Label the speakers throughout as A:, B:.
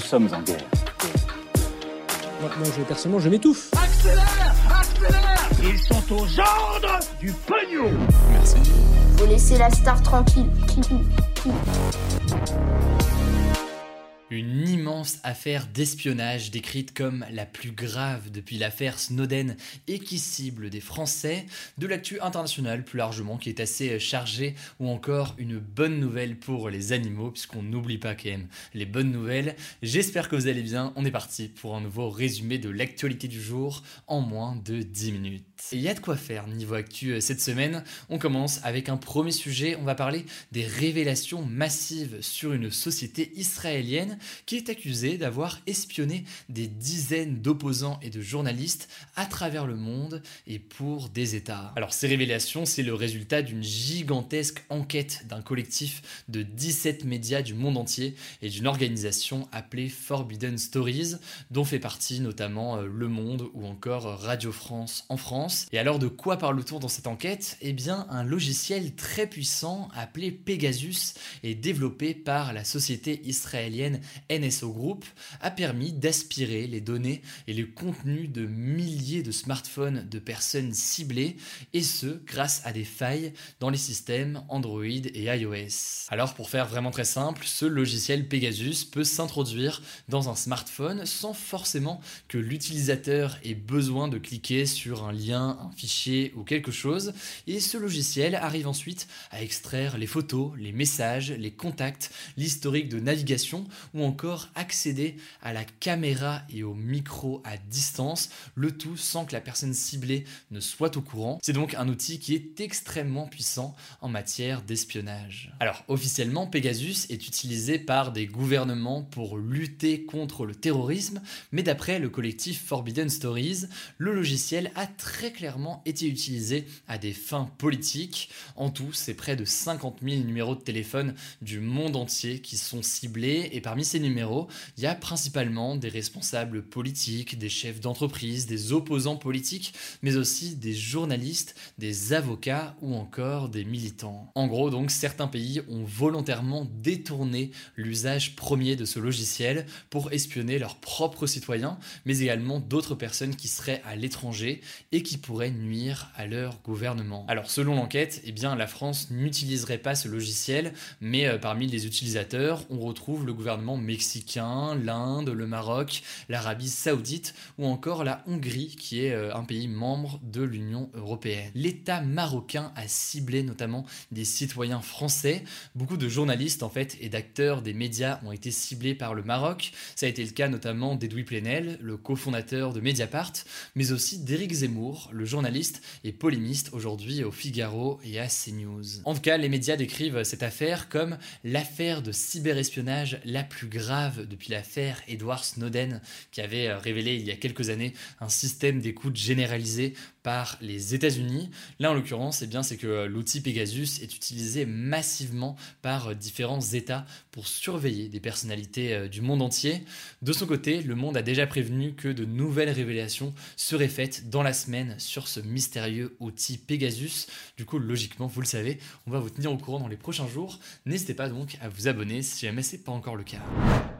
A: Nous sommes en guerre.
B: Moi, moi, je, personnellement, je m'étouffe.
C: Accélère Accélère Ils sont aux ordres du pognon
D: Faut laisser la star tranquille.
E: Une immense affaire d'espionnage décrite comme la plus grave depuis l'affaire Snowden et qui cible des Français, de l'actu international plus largement qui est assez chargé ou encore une bonne nouvelle pour les animaux puisqu'on n'oublie pas quand même les bonnes nouvelles. J'espère que vous allez bien, on est parti pour un nouveau résumé de l'actualité du jour en moins de 10 minutes. Il y a de quoi faire niveau actu euh, cette semaine. On commence avec un premier sujet, on va parler des révélations massives sur une société israélienne qui est accusée d'avoir espionné des dizaines d'opposants et de journalistes à travers le monde et pour des États. Alors ces révélations, c'est le résultat d'une gigantesque enquête d'un collectif de 17 médias du monde entier et d'une organisation appelée Forbidden Stories, dont fait partie notamment euh, Le Monde ou encore Radio France en France. Et alors de quoi parle-t-on dans cette enquête? Eh bien un logiciel très puissant appelé Pegasus et développé par la société israélienne NSO Group a permis d'aspirer les données et le contenu de milliers de smartphones de personnes ciblées, et ce grâce à des failles dans les systèmes Android et iOS. Alors pour faire vraiment très simple, ce logiciel Pegasus peut s'introduire dans un smartphone sans forcément que l'utilisateur ait besoin de cliquer sur un lien, un fichier ou quelque chose, et ce logiciel arrive ensuite à extraire les photos, les messages, les contacts, l'historique de navigation ou encore accéder à la caméra et au micro à distance, le tout sans que la personne ciblée ne soit au courant. C'est donc un outil qui est extrêmement puissant en matière d'espionnage. Alors officiellement, Pegasus est utilisé par des gouvernements pour lutter contre le terrorisme, mais d'après le collectif Forbidden Stories, le logiciel a très clairement été utilisé à des fins politiques. En tout, c'est près de 50 000 numéros de téléphone du monde entier qui sont ciblés, et parmi ces numéros, il y a principalement des responsables politiques, des chefs d'entreprise, des opposants politiques, mais aussi des journalistes, des avocats ou encore des militants. En gros, donc, certains pays ont volontairement détourné l'usage premier de ce logiciel pour espionner leurs propres citoyens, mais également d'autres personnes qui seraient à l'étranger et qui pourraient nuire à leur gouvernement. Alors, selon l'enquête, eh bien, la France n'utiliserait pas ce logiciel, mais euh, parmi les utilisateurs, on retrouve le gouvernement mexicain, l'Inde, le Maroc, l'Arabie saoudite ou encore la Hongrie qui est euh, un pays membre de l'Union européenne. L'État marocain a ciblé notamment des citoyens français. Beaucoup de journalistes en fait et d'acteurs des médias ont été ciblés par le Maroc. Ça a été le cas notamment d'Edoui Plenel, le cofondateur de Mediapart, mais aussi d'Éric Zemmour, le journaliste et polémiste aujourd'hui au Figaro et à CNews. En tout cas, les médias décrivent cette affaire comme l'affaire de cyberespionnage la plus grave depuis l'affaire Edward Snowden, qui avait révélé il y a quelques années un système d'écoute généralisé par les États-Unis. Là, en l'occurrence, eh c'est que euh, l'outil Pegasus est utilisé massivement par euh, différents États pour surveiller des personnalités du monde entier. De son côté, le monde a déjà prévenu que de nouvelles révélations seraient faites dans la semaine sur ce mystérieux outil Pegasus. Du coup, logiquement, vous le savez, on va vous tenir au courant dans les prochains jours. N'hésitez pas donc à vous abonner si jamais c'est pas encore le cas.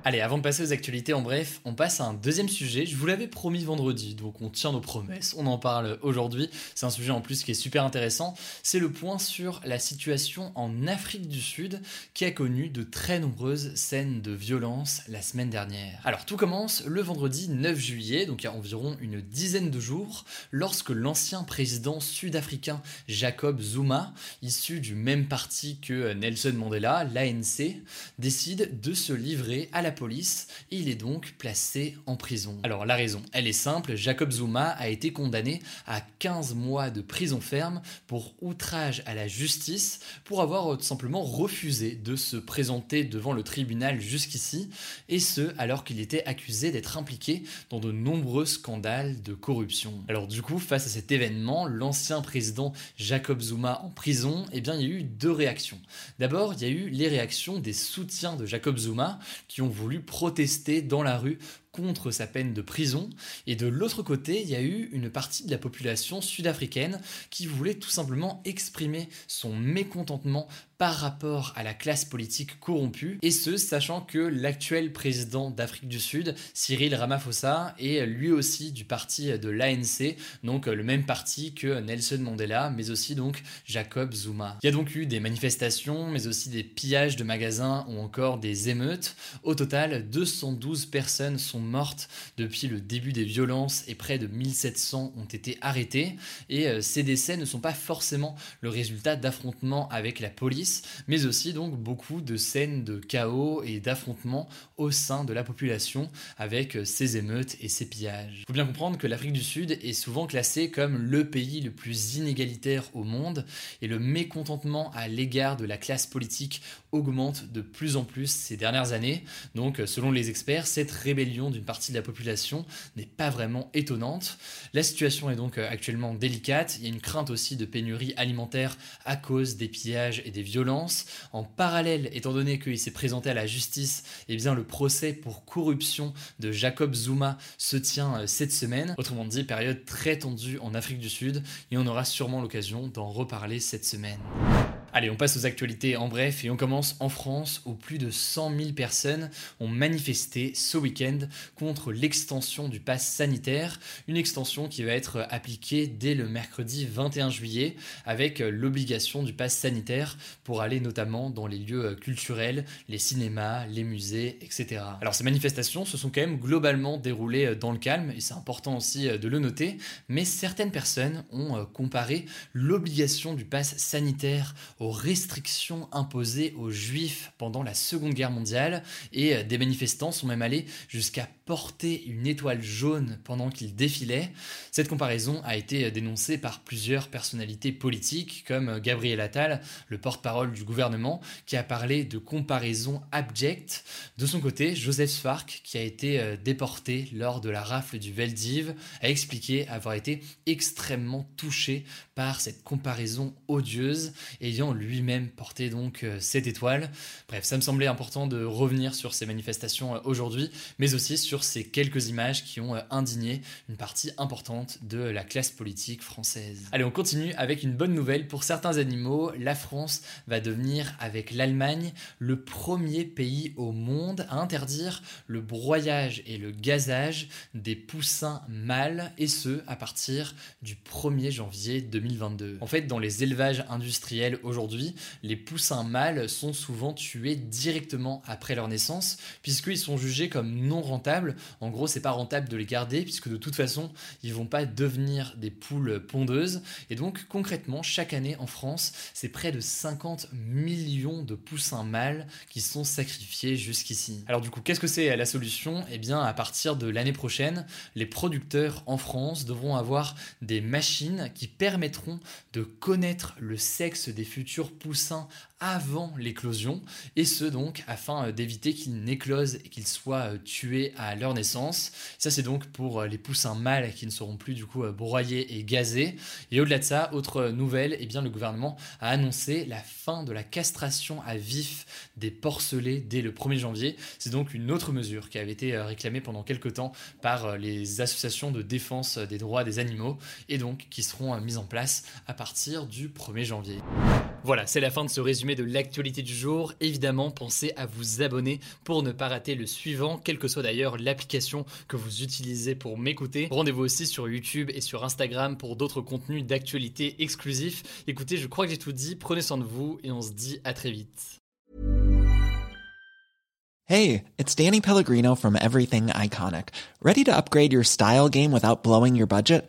E: Allez, avant de passer aux actualités en bref, on passe à un deuxième sujet. Je vous l'avais promis vendredi, donc on tient nos promesses. On en parle aujourd'hui. C'est un sujet en plus qui est super intéressant. C'est le point sur la situation en Afrique du Sud qui a connu de très nombreuses scènes de violence la semaine dernière. Alors tout commence le vendredi 9 juillet, donc il y a environ une dizaine de jours, lorsque l'ancien président sud-africain Jacob Zuma, issu du même parti que Nelson Mandela, l'ANC, décide de se livrer à la police il est donc placé en prison. Alors la raison, elle est simple, Jacob Zuma a été condamné à à 15 mois de prison ferme pour outrage à la justice, pour avoir tout simplement refusé de se présenter devant le tribunal jusqu'ici, et ce alors qu'il était accusé d'être impliqué dans de nombreux scandales de corruption. Alors du coup, face à cet événement, l'ancien président Jacob Zuma en prison, eh bien il y a eu deux réactions. D'abord, il y a eu les réactions des soutiens de Jacob Zuma qui ont voulu protester dans la rue contre sa peine de prison. Et de l'autre côté, il y a eu une partie de la population sud-africaine qui voulait tout simplement exprimer son mécontentement par rapport à la classe politique corrompue, et ce, sachant que l'actuel président d'Afrique du Sud, Cyril Ramaphosa, est lui aussi du parti de l'ANC, donc le même parti que Nelson Mandela, mais aussi donc Jacob Zuma. Il y a donc eu des manifestations, mais aussi des pillages de magasins ou encore des émeutes. Au total, 212 personnes sont mortes depuis le début des violences et près de 1700 ont été arrêtés, et euh, ces décès ne sont pas forcément le résultat d'affrontements avec la police, mais aussi donc beaucoup de scènes de chaos et d'affrontements au sein de la population avec ces émeutes et ces pillages. Il faut bien comprendre que l'Afrique du Sud est souvent classée comme le pays le plus inégalitaire au monde et le mécontentement à l'égard de la classe politique augmente de plus en plus ces dernières années. Donc selon les experts, cette rébellion d'une partie de la population n'est pas vraiment étonnante. La situation est donc actuellement délicate, il y a une crainte aussi de pénurie alimentaire à cause des pillages et des violences en parallèle, étant donné qu'il s'est présenté à la justice, eh bien le procès pour corruption de Jacob Zuma se tient euh, cette semaine. Autrement dit, période très tendue en Afrique du Sud, et on aura sûrement l'occasion d'en reparler cette semaine. Allez, on passe aux actualités en bref et on commence en France où plus de 100 000 personnes ont manifesté ce week-end contre l'extension du pass sanitaire, une extension qui va être appliquée dès le mercredi 21 juillet avec l'obligation du pass sanitaire pour aller notamment dans les lieux culturels, les cinémas, les musées, etc. Alors ces manifestations se sont quand même globalement déroulées dans le calme et c'est important aussi de le noter, mais certaines personnes ont comparé l'obligation du pass sanitaire aux restrictions imposées aux juifs pendant la Seconde Guerre mondiale et euh, des manifestants sont même allés jusqu'à porter une étoile jaune pendant qu'ils défilaient. Cette comparaison a été euh, dénoncée par plusieurs personnalités politiques comme euh, Gabriel Attal, le porte-parole du gouvernement, qui a parlé de comparaison abjecte. De son côté, Joseph Sfark, qui a été déporté lors de la rafle du Veldiv, a expliqué avoir été extrêmement touché par cette comparaison odieuse, ayant lui-même porté donc euh, cette étoile. Bref, ça me semblait important de revenir sur ces manifestations euh, aujourd'hui, mais aussi sur ces quelques images qui ont euh, indigné une partie importante de la classe politique française. Allez, on continue avec une bonne nouvelle pour certains animaux. La France va devenir, avec l'Allemagne, le premier pays au monde à interdire le broyage et le gazage des poussins mâles, et ce, à partir du 1er janvier 2022. En fait, dans les élevages industriels aujourd'hui, aujourd'hui, les poussins mâles sont souvent tués directement après leur naissance, puisqu'ils sont jugés comme non rentables. En gros, c'est pas rentable de les garder, puisque de toute façon, ils vont pas devenir des poules pondeuses. Et donc, concrètement, chaque année en France, c'est près de 50 millions de poussins mâles qui sont sacrifiés jusqu'ici. Alors du coup, qu'est-ce que c'est la solution? Eh bien, à partir de l'année prochaine, les producteurs en France devront avoir des machines qui permettront de connaître le sexe des futurs poussins avant l'éclosion, et ce donc afin euh, d'éviter qu'ils n'éclosent et qu'ils soient euh, tués à leur naissance. Ça c'est donc pour euh, les poussins mâles qui ne seront plus du coup broyés et gazés. Et au-delà de ça, autre nouvelle, eh bien le gouvernement a annoncé la fin de la castration à vif des porcelets dès le 1er janvier. C'est donc une autre mesure qui avait été réclamée pendant quelques temps par les associations de défense des droits des animaux et donc qui seront mises en place à partir du 1er janvier. Voilà, c'est la fin de ce de l'actualité du jour. Évidemment, pensez à vous abonner pour ne pas rater le suivant, quelle que soit d'ailleurs l'application que vous utilisez pour m'écouter. Rendez-vous aussi sur YouTube et sur Instagram pour d'autres contenus d'actualité exclusifs. Écoutez, je crois que j'ai tout dit. Prenez soin de vous et on se dit à très vite.
F: Hey, it's Danny Pellegrino from Everything Iconic. Ready to upgrade your style game without blowing your budget?